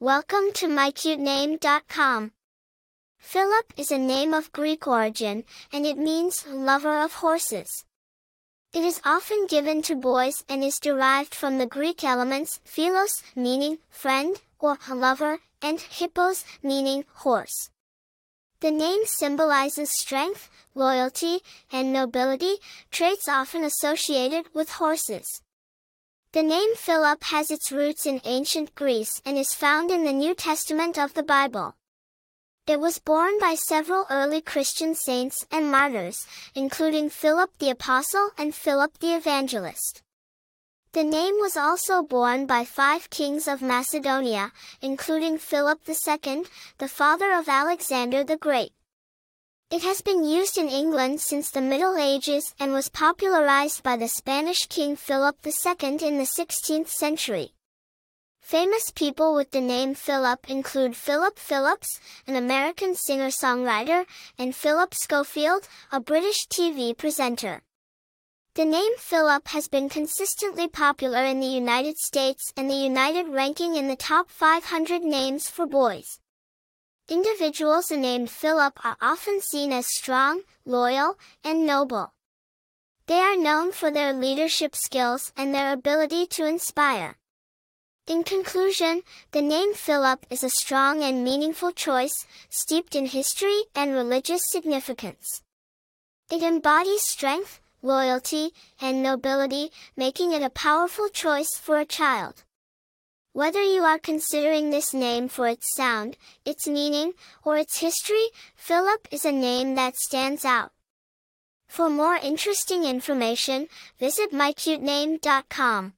Welcome to mycutename.com. Philip is a name of Greek origin, and it means lover of horses. It is often given to boys and is derived from the Greek elements philos, meaning friend, or lover, and hippos, meaning horse. The name symbolizes strength, loyalty, and nobility, traits often associated with horses. The name Philip has its roots in ancient Greece and is found in the New Testament of the Bible. It was borne by several early Christian saints and martyrs, including Philip the Apostle and Philip the Evangelist. The name was also borne by five kings of Macedonia, including Philip II, the father of Alexander the Great. It has been used in England since the Middle Ages and was popularized by the Spanish King Philip II in the 16th century. Famous people with the name Philip include Phillip Phillips, an American singer-songwriter, and Philip Schofield, a British TV presenter. The name Philip has been consistently popular in the United States and the United ranking in the top 500 names for boys. Individuals named Philip are often seen as strong, loyal, and noble. They are known for their leadership skills and their ability to inspire. In conclusion, the name Philip is a strong and meaningful choice, steeped in history and religious significance. It embodies strength, loyalty, and nobility, making it a powerful choice for a child. Whether you are considering this name for its sound, its meaning, or its history, Philip is a name that stands out. For more interesting information, visit mycutename.com.